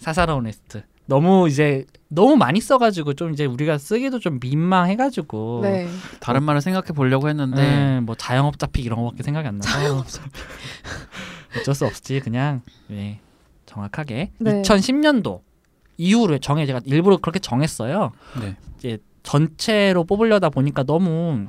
사사로운 베스트. 너무 이제 너무 많이 써가지고 좀 이제 우리가 쓰기도 좀 민망해가지고 네. 다른 말을 생각해 보려고 했는데 네, 뭐 자영업자 pick 이런 거밖에 생각이 안 나서 어쩔 수 없지 그냥 네, 정확하게 네. 2010년도 이후로 정해 제가 일부러 그렇게 정했어요. 네. 이제 전체로 뽑으려다 보니까 너무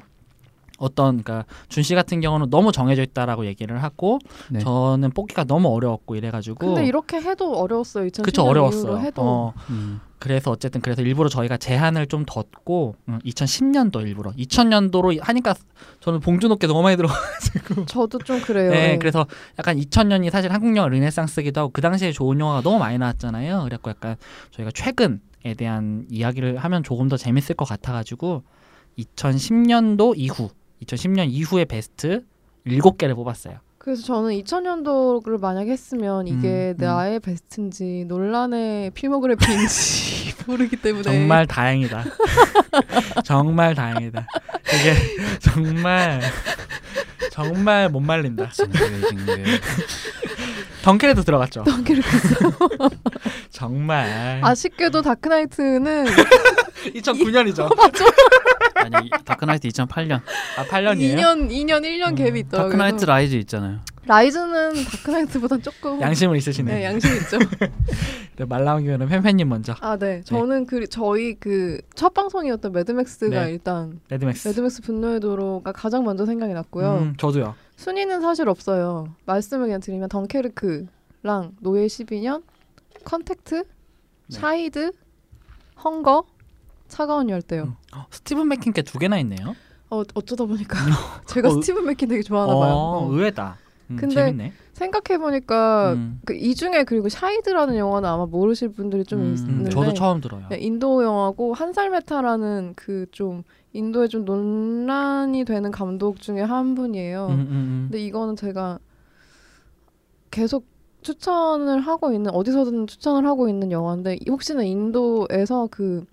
어떤 그러니까 준 씨 같은 경우는 너무 정해져 있다라고 얘기를 하고 네. 저는 뽑기가 너무 어려웠고 이래가지고 근데 이렇게 해도 어려웠어요. 2010년 그쵸 어려웠어요. 해도 어, 음. 그래서 어쨌든 그래서 일부러 저희가 제한을 좀 뒀고 음, 2010년도 일부러 2000년도로 하니까 저는 봉준호께 너무 많이 들어가지고 저도 좀 그래요. 네, 네. 그래서 약간 2000년이 사실 한국 영화 르네상스기도 하고 그 당시에 좋은 영화가 너무 많이 나왔잖아요. 그래갖고 약간 저희가 최근에 대한 이야기를 하면 조금 더 재밌을 것 같아가지고 2010년도 이후 2010년 이후의 베스트 7개를 뽑았어요. 그래서 저는 2000년도를 만약 했으면 이게 음, 음. 나의 베스트인지 논란의 필모그래피인지 모르기 때문에 정말 다행이다. 정말 다행이다. 이게 정말 정말 못 말린다. 덩케르도 들어갔죠. 덩케르크 정말 아쉽게도 다크나이트는 2009년이죠. 아니 다크나이트 2008년. 아 8년이에요. 2년 2년 1년 음, 갭이 있더라고요. 다크나이트 라이즈 있잖아요. 라이즈는 다크나이트보다 조금 양심은 있으시네. 네, 양심 있죠. 네, 말 나온 김에는 팬팬님 먼저. 아, 네. 저는 그 저희 그 첫 방송이었던 매드맥스가 네. 일단 매드맥스. 매드맥스 분노의 도로가 가장 먼저 생각이 났고요. 음, 저도요. 순위는 사실 없어요. 말씀을 그냥 드리면 덩케르크랑 노예 12년, 컨택트, 네. 샤이드, 헝거, 차가운 열대어. 음. 어, 스티븐 맥퀸 게 두 개나 있네요. 어 어쩌다 보니까 제가 어, 스티븐 맥퀸 되게 좋아하나 봐요. 어, 어. 의외다. 음, 근데 재밌네. 생각해 보니까 음, 그이 중에 그리고 샤이드라는 영화는 아마 모르실 분들이 좀 음, 있는데 저도 처음 들어요. 네, 인도 영화고 한살 메타라는 그 좀 인도에 좀 논란이 되는 감독 중에 한 분이에요. 음, 음, 음. 근데 이거는 제가 계속 추천을 하고 있는 어디서든 추천을 하고 있는 영화인데 혹시나 인도에서 그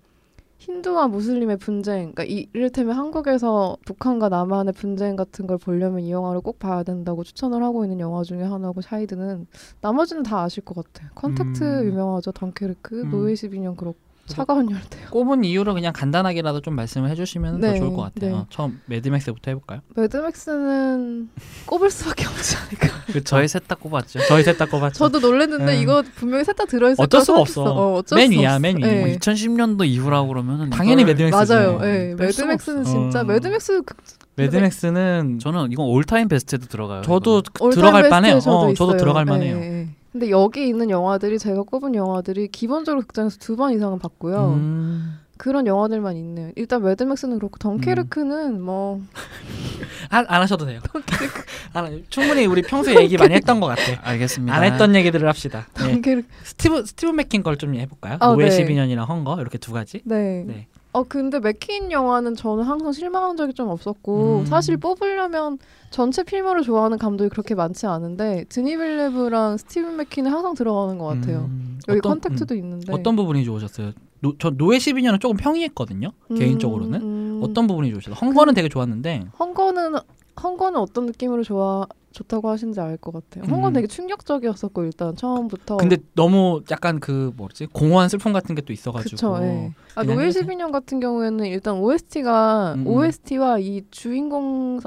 힌두와 무슬림의 분쟁, 그러니까 이, 이를테면 한국에서 북한과 남한의 분쟁 같은 걸 보려면 이 영화를 꼭 봐야 된다고 추천을 하고 있는 영화 중에 하나고 샤이드는 나머지는 다 아실 것 같아요. 컨택트 음. 유명하죠, 덩케르크, 음. 노예 12년 그렇고 차가운 열대어. 꼽은 이유를 그냥 간단하게라도 좀 말씀을 해주시면 네, 더 좋을 것 같아요. 네. 처음 매드맥스부터 해볼까요? 매드맥스는 꼽을 수밖에 없지 않을까. 그쵸. 저희 셋 다 꼽았죠. 저희 셋 다 꼽았죠. 저도 놀랬는데 음. 이거 분명히 셋 다 들어있을 어쩔 수가. 없어. 어, 어쩔 맨수 위야, 없어. 맨 위. 네. 뭐 2010년도 이후라고 그러면은 당연히 매드맥스죠. 맞아요. 예. 뺄 수가 매드맥스는. 진짜 어. 매드맥스 그, 매드맥스는 저는 이건 all-time 베스트에도 들어가요. 저도. 그- all-time 들어갈. 저도 어, 저도 있어요. 들어갈 예, 만해요. 예. 근데 여기 있는 영화들이 제가 꼽은 영화들이 기본적으로 극장에서 두 번 이상은 봤고요. 음. 그런 영화들만 있네요. 일단 매드맥스는 그렇고 덩케르크는 뭐 안, 안 하셔도 돼요. 안, 충분히 우리 평소에 얘기 많이 했던 것 같아. 알겠습니다. 안 했던 얘기들을 합시다. 네. 덩케르크 스티브 스티브 맥퀸 걸 좀 해볼까요? 아, 노예 네. 12년이랑 헝거 이렇게 두 가지. 네. 네. 어 근데 맥퀸 영화는 저는 항상 실망한 적이 좀 없었고 음. 사실 뽑으려면 전체 필모를 좋아하는 감독이 그렇게 많지 않은데 드니 빌뇌브랑 스티븐 맥퀸은 항상 들어가는 것 같아요. 음, 여기 어떤- 컨택트도 있는데 음, 어떤 부분이 좋으셨어요? 노, 저 노예 12년은 조금 평이했거든요. 음, 개인적으로는 음. 어떤 부분이 좋으셨어요? 헝거는 되게 좋았는데 헝거는 헝거는 어떤 느낌으로 좋아 좋다고 하신지 알 것 같아요. 음. 헝거는 되게 충격적이었었고 일단 처음부터. 근데 너무 약간 그 뭐지 공허한 슬픔 같은 게 또 있어가지고 그쵸. 예. 아, 해서- 12년 같은 경우에는 일단 OST가 음, 음. OST와 이 주인공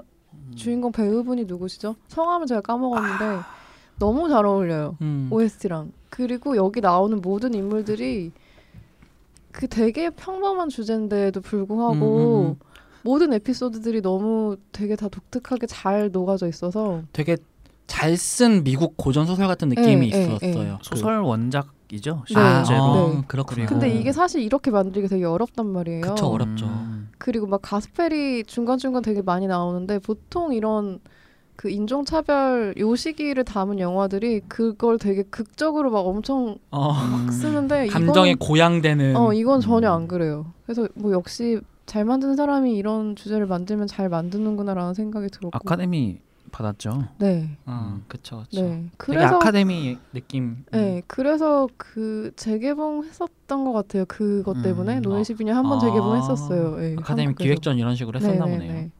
주인공 배우분이 누구시죠? 성함을 제가 까먹었는데 너무 잘 어울려요. 음. OST랑 그리고 여기 나오는 모든 인물들이 그 되게 평범한 주제인데도 불구하고 음, 음, 음. 모든 에피소드들이 너무 되게 다 독특하게 잘 녹아져 있어서 되게 잘 쓴 미국 고전 소설 같은 느낌이 예, 예, 있었어요. 그- 소설 원작이죠. 네. 아, 실제로. 어, 네. 그렇군요. 근데 이게 사실 이렇게 만들기 되게 어렵단 말이에요. 그쵸 어렵죠. 음. 그리고 막 가스펠이 중간 중간 되게 많이 나오는데 보통 이런 그 인종차별 요 시기를 담은 영화들이 그걸 되게 극적으로 막 엄청 어, 음. 막 쓰는데 감정에 이건, 고양되는 어 이건 전혀 음. 안 그래요. 그래서 뭐 역시 잘 만드는 사람이 이런 주제를 만들면 잘 만드는구나라는 생각이 들었고 아카데미 받았죠. 네, 어, 그쵸 그쵸. 네. 그래서 아카데미 느낌. 네, 그래서 그 재개봉했었던 것 같아요. 그것 음. 때문에 노예 아. 12년 한번 아. 재개봉했었어요. 네, 아카데미 한국에서. 기획전 이런 식으로 했었나 네네네. 보네요.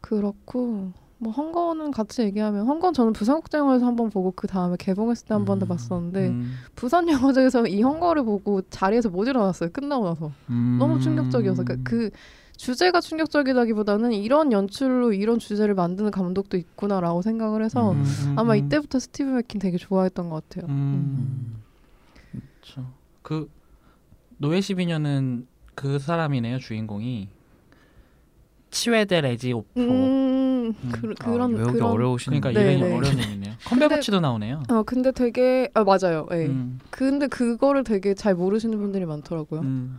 그렇고 뭐 헝거는 같이 얘기하면 헝거 저는 부산국제영화에서 한번 보고 그 다음에 개봉했을 때 한번더 음. 봤었는데 음. 부산 영화제에서 이 헝거를 보고 자리에서 못 일어났어요. 끝나고 나서 음. 너무 충격적이어서 그러니까 그 주제가 충격적이다기보다는 이런 연출로 이런 주제를 만드는 감독도 있구나라고 생각을 해서 음, 아마 이때부터 스티브 맥킨 되게 좋아했던 것 같아요. 음. 음. 그렇죠. 그 노예 12년은 그 사람이네요 주인공이 치웨데 레지 오포. 음, 음. 그, 아, 그런 외우기 그런 어려우신 그러니까 네, 이름이 네. 어려운 이름이네요. 컴베버치도 나오네요. 어 근데 되게 아 맞아요. 예. 음. 근데 그거를 되게 잘 모르시는 분들이 많더라고요. 음.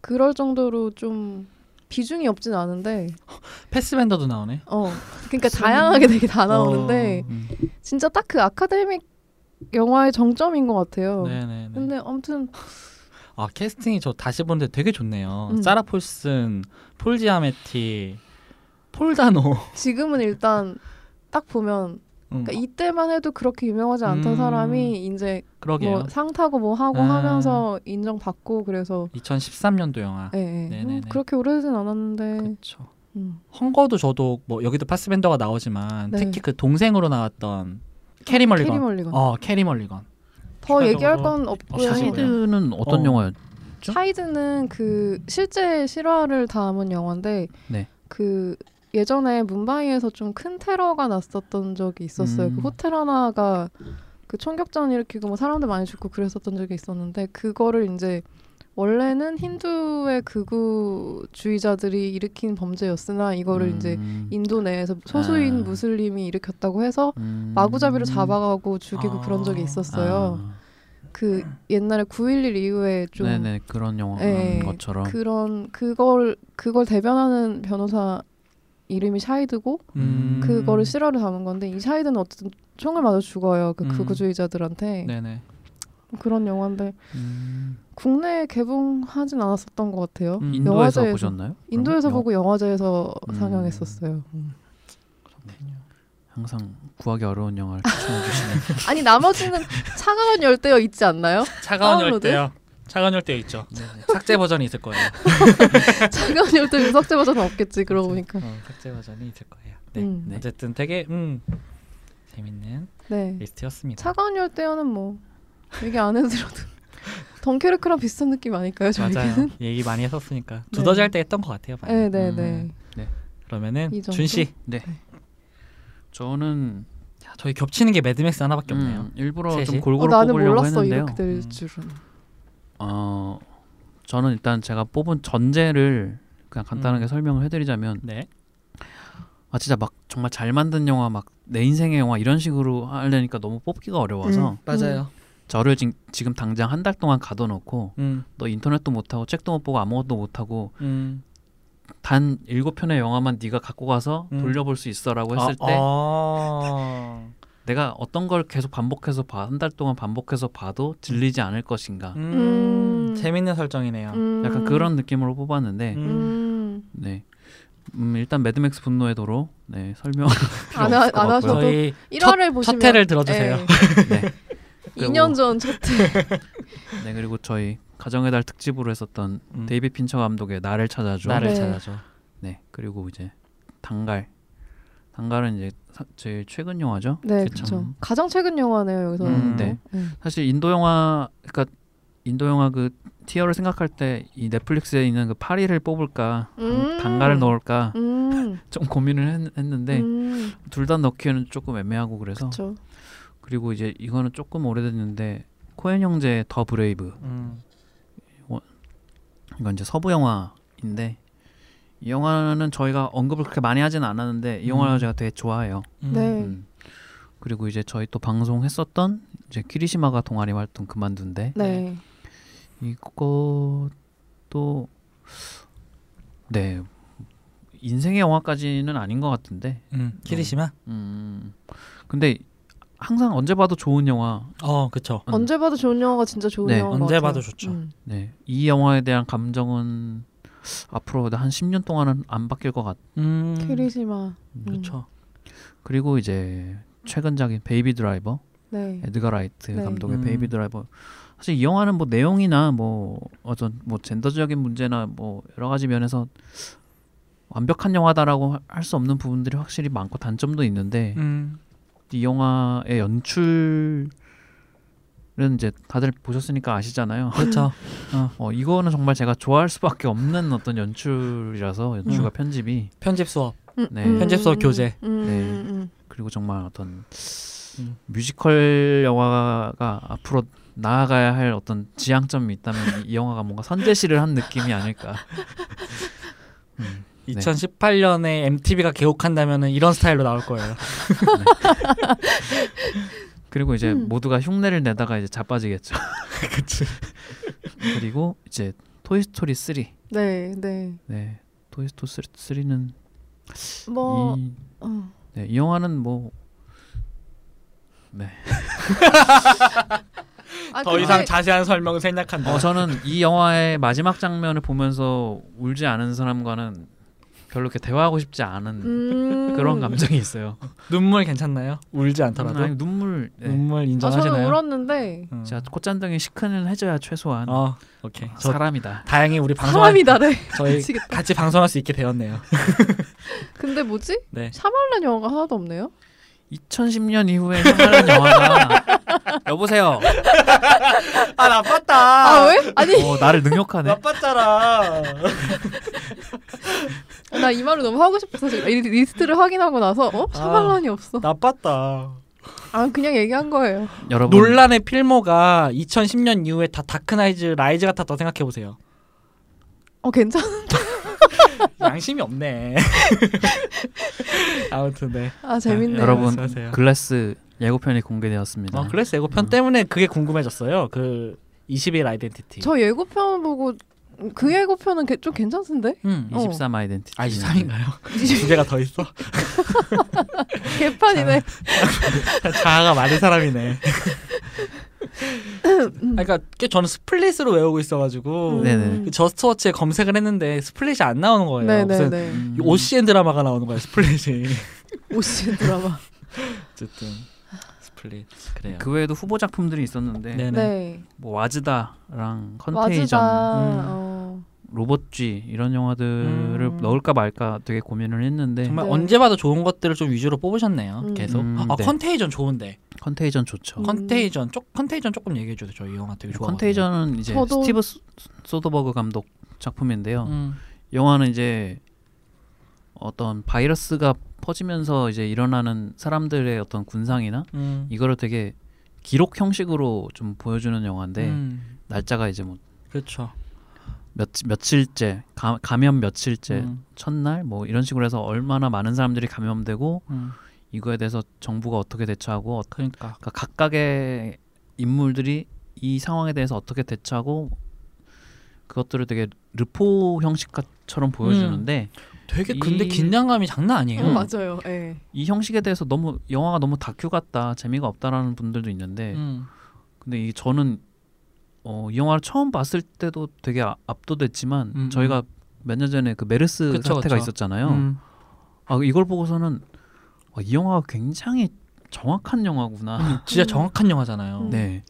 그럴 정도로 좀 비중이 없진 않은데 패스밴더도 나오네. 어 그러니까 다양하게 되게 다 나오는데 어. 음. 진짜 딱 그 아카데믹 영화의 정점인 것 같아요. 네네네. 근데 아무튼 아 캐스팅이 저 다시 보는데 되게 좋네요. 음. 사라 폴슨, 폴 지아메티, 폴 다노. 지금은 일단 딱 보면 음. 그러니까 이때만 해도 그렇게 유명하지 않던 음. 사람이 이제 그러게요. 뭐 상 타고 뭐 하고 아. 하면서 인정받고 그래서 2013년도 영화. 예, 예. 네네네. 음, 그렇게 오래되진 않았는데 그렇죠. 음. 헝거도 저도 뭐 여기도 파스밴더가 나오지만 네. 특히 그 동생으로 나왔던 캐리 멀리건. 캐리 멀리건 어 캐리 멀리건. 더 얘기할 건 어, 없고요. 샤이드. 샤이드는 어떤 어. 영화였죠? 샤이드는 그 실제 실화를 담은 영화인데 네. 그 예전에 뭄바이에서 좀 큰 테러가 났었던 적이 있었어요. 음. 그 호텔 하나가 그 총격전 일으키고 뭐 사람들 많이 죽고 그랬었던 적이 있었는데 그거를 이제 원래는 힌두의 극우주의자들이 일으킨 범죄였으나 이거를 이제 음. 인도 내에서 소수인 아. 무슬림이 일으켰다고 해서 음. 마구잡이로 잡아가고 죽이고 아. 그런 적이 있었어요. 아. 그 옛날에 9.11 이후에 좀 네네 그런 영화 네, 것처럼 그런 그걸 그걸 대변하는 변호사 이름이 샤이드고 음. 그거를 실화를 담은 건데 이 샤이드는 어쨌든 총을 맞아 죽어요 그 음. 극우주의자들한테 네네. 그런 영화인데 음. 국내에 개봉하진 않았었던 것 같아요. 음. 인도에서 영화제에서- 보셨나요? 인도에서 그럼? 보고 영화제에서 음. 상영했었어요. 항상 구하기 어려운 영화를 추천해 주시는 아니 나머지는 차가운 열대어 있지 않나요? 차가운 다운로드? 열대요. 차가운 열대 있죠. 삭제 버전이 있을 거예요. 차가운 열대 윤석재 버전은 없겠지 그러고 보니까. 어, 삭제 버전이 있을 거예요. 네. 음. 네. 어쨌든 되게 음 재밌는 네. 리스트였습니다. 차가운 열대어는 뭐 얘기 안 해드려도 덩케르크랑 비슷한 느낌 아닐까요? 맞아요. 저희는. 얘기 많이 했었으니까 두더지 할 때 했던 것 같아요. 많이. 네, 네, 음. 네. 그러면은 이 정도? 준 씨, 저는 야, 저희 겹치는 게 매드맥스 하나밖에 없네요. 음, 일부러 셋이? 좀 어, 골고루 나는 뽑으려고 했는데요. 이렇게 될 음. 줄은. 어 저는 일단 제가 뽑은 전제를 그냥 간단하게 음. 설명을 해드리자면 네. 아 진짜 막 정말 잘 만든 영화 막 내 인생의 영화 이런 식으로 하려니까 너무 뽑기가 어려워서 음. 맞아요. 저를 지, 지금 당장 한 달 동안 가둬놓고 음, 너 인터넷도 못 하고 책도 못 보고 아무것도 못 하고 음. 단 일곱 편의 영화만 네가 갖고 가서 음. 돌려볼 수 있어라고 했을 아, 때 아. 내가 어떤 걸 계속 반복해서 봐 한 달 동안 반복해서 봐도 질리지 않을 것인가 음, 음. 재밌는 설정이네요. 음. 약간 그런 느낌으로 뽑았는데 음. 음. 네 음, 일단 매드맥스 분노의 도로 네 설명 안, 하, 안. 하셔도 저희 1화를 보시면 첫 회를 들어주세요. 네. 네. 2년 전 첫 회. 네 그리고 저희 가정의 달 특집으로 했었던 음. 데이빗 핀처 감독의 나를 찾아줘 나를 네. 찾아줘. 네 그리고 이제 단갈 단갈은 이제 사- 제일 최근 영화죠 네, 그쵸. 그렇죠. 가장 최근 영화네요 여기서. 음, 네. 사실 인도 영화 그러니까 인도 영화 그 tier를 생각할 때 이 넷플릭스에 있는 그 파리를 뽑을까 음. 단갈을 넣을까 음. 좀 고민을 했, 는데 음. 둘다 넣기에는 조금 애매하고 그래서 그렇죠. 그리고 이제 이거는 조금 오래됐는데 코엔 형제의 더 브레이브 음. 이건 이제 서부 영화인데 이 영화는 저희가 언급을 그렇게 많이 하진 않았는데 이 영화를 음. 제가 되게 좋아해요. 음. 네. 음. 그리고 이제 저희 또 방송했었던 이제 키리시마가 동아리 활동 그만둔데 네. 이것도 네 인생의 영화까지는 아닌 것 같은데 음. 키리시마. 음 근데 항상 언제 봐도 좋은 영화 어, 그쵸. 음. 언제 봐도 좋은 영화가 진짜 좋은 네, 영화. 언제 봐도 좋죠. 음. 네 이 영화에 대한 감정은 앞으로 한 10년 동안은 안 바뀔 것 같. 음. 키리시마. 그쵸. 그리고 이제 최근작인 베이비 드라이버 네. 에드가 라이트 네. 감독의 음. 베이비 드라이버 사실 이 영화는 뭐 내용이나 뭐 어떤 뭐 젠더적인 문제나 뭐 여러 가지 면에서 완벽한 영화다라고 할 수 없는 부분들이 확실히 많고 단점도 있는데 음. 이 영화의 연출은 이제 다들 보셨으니까 아시잖아요. 그렇죠. 어 이거는 정말 제가 좋아할 수밖에 없는 어떤 연출이라서 연출과 음. 편집이 편집 수업. 음, 네. 편집 수업 교재. 음, 네. 음, 음. 그리고 정말 어떤 음. 뮤지컬 영화가 앞으로 나아가야 할 어떤 지향점이 있다면 이 영화가 뭔가 선제시를 한 느낌이 아닐까. 음, 네. 2018년에 MTV가 개국한다면은 이런 스타일로 나올 거예요. 그리고 이제 음. 모두가 흉내를 내다가 이제 자빠지겠죠. 그치. 그리고 이제 토이 스토리 3. 네, 네. 네. 토이 스토리 3는 뭐 이, 어. 네, 이 영화는 뭐 네. 아, 더 근데- 이상 자세한 설명은 생략한다. 어 저는 이 영화의 마지막 장면을 보면서 울지 않은 사람과는 별로 이렇게 대화하고 싶지 않은 음. 그런 감정이 있어요. 눈물 괜찮나요? 울지 않더라도 아니, 눈물 네. 눈물 아, 저는 인정하시나요? 울었는데 음. 자 콧잔등이 시큰을 해줘야 최소한 어, 오케이. 저 사람이다. 다행히 우리 방송 사람이다래. 저희 미치겠다. 같이 방송할 수 있게 되었네요. 근데 뭐지? 네. 샤말란 영화가 하나도 없네요. 2010년 이후에 샤말란 영화가 여보세요. 아 나빴다. 아 왜? 아니 어, 나를 능욕하네. 나빴잖아. 나 이 말을 너무 하고 싶어서 지금 이 리스트를 확인하고 나서 어 샤말란이 없어. 나빴다. 아 그냥 얘기한 거예요. 여러분 논란의 필모가 2010년 이후에 다 다크나이트 라이즈 같았다고 생각해 보세요. 어 괜찮. 양심이 없네. 아무튼 네. 아 재밌네요. 여러분 말씀하세요. 글래스 예고편이 공개되었습니다. 어, 클래스 예고편 음. 때문에 그게 궁금해졌어요. 그 20일 아이덴티티. 저 예고편 보고 그 예고편은 개- 좀 괜찮던데? 음. 어. 23 아이덴티티. 아 23인가요? 두 개가 더 있어? 개판이네. 자아 가 많은 사람이네. 그러니까 꽤 저는 스플릿으로 외우고 있어가지고 네네. 그 저스트워치에 검색을 했는데 스플릿이 안 나오는 거예요. 무슨 네네네. 음. 이 OCN 드라마가 나오는 거예요. 스플릿이. OCN 드라마. 어쨌든 스플릿 그래요. 그 외에도 후보 작품들이 있었는데 네네. 네. 뭐 와즈다랑 컨테이전, 와즈다. 음. 어. 로봇G 이런 영화들을 음. 넣을까 말까 되게 고민을 했는데 정말 네. 언제 봐도 좋은 것들을 좀 위주로 뽑으셨네요. 음. 계속. 음, 아 네. 컨테이전 좋은데. 컨테이전 좋죠. 음. 컨테이전 쪽 컨테이전 조금 얘기해 주세요. 저이 영화 되게 좋아. 컨테이전은 이제 저도- 스티브 소- 소더버그 감독 작품인데요. 음. 영화는 이제 어떤 바이러스가 퍼지면서 이제 일어나는 사람들의 어떤 군상이나 음. 이거를 되게 기록 형식으로 좀 보여주는 영화인데 음. 날짜가 이제 뭐 그렇죠. 몇, 며칠째 가, 감염 며칠째 음. 첫날 뭐 이런 식으로 해서 얼마나 많은 사람들이 감염되고 음. 이거에 대해서 정부가 어떻게 대처하고 어- 그러니까. 그러니까 각각의 인물들이 이 상황에 대해서 어떻게 대처하고 그것들을 되게 르포 형식처럼 보여주는데 되게 이- 근데 긴장감이 장난 아니에요. 어, 맞아요. 예. 이 형식에 대해서 너무 영화가 너무 다큐 같다 재미가 없다라는 분들도 있는데 음. 근데 이 저는 어, 이 영화를 처음 봤을 때도 되게 아- 압도됐지만 음, 저희가 몇 년 전에 그 메르스 그쵸, 사태가 그쵸. 있었잖아요. 음. 아 이걸 보고서는 아, 이 영화가 굉장히 정확한 영화구나. 진짜 음. 정확한 영화잖아요. 음. 네,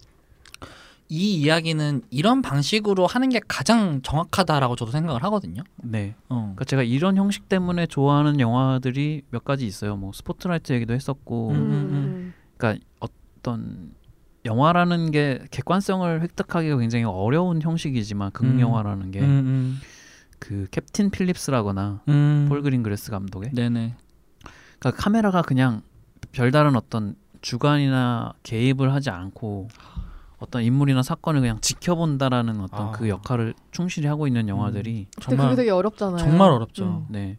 이 이야기는 이런 방식으로 하는 게 가장 정확하다라고 저도 생각을 하거든요. 네. 어. 그러니까 제가 이런 형식 때문에 좋아하는 영화들이 몇 가지 있어요. 뭐 스포트라이트 얘기도 했었고, 음, 음, 음. 그러니까 어떤 영화라는 게 객관성을 획득하기가 굉장히 어려운 형식이지만 극 음. 영화라는 게 음, 그 캡틴 필립스라거나. 폴 그린그래스 감독의 네네. 그러니까 카메라가 그냥 별다른 어떤 주관이나 개입을 하지 않고 어떤 인물이나 사건을 그냥 지켜본다라는 어떤 아. 그 역할을 충실히 하고 있는 영화들이 근데 그게 되게 어렵잖아요. 정말 어렵죠. 음. 네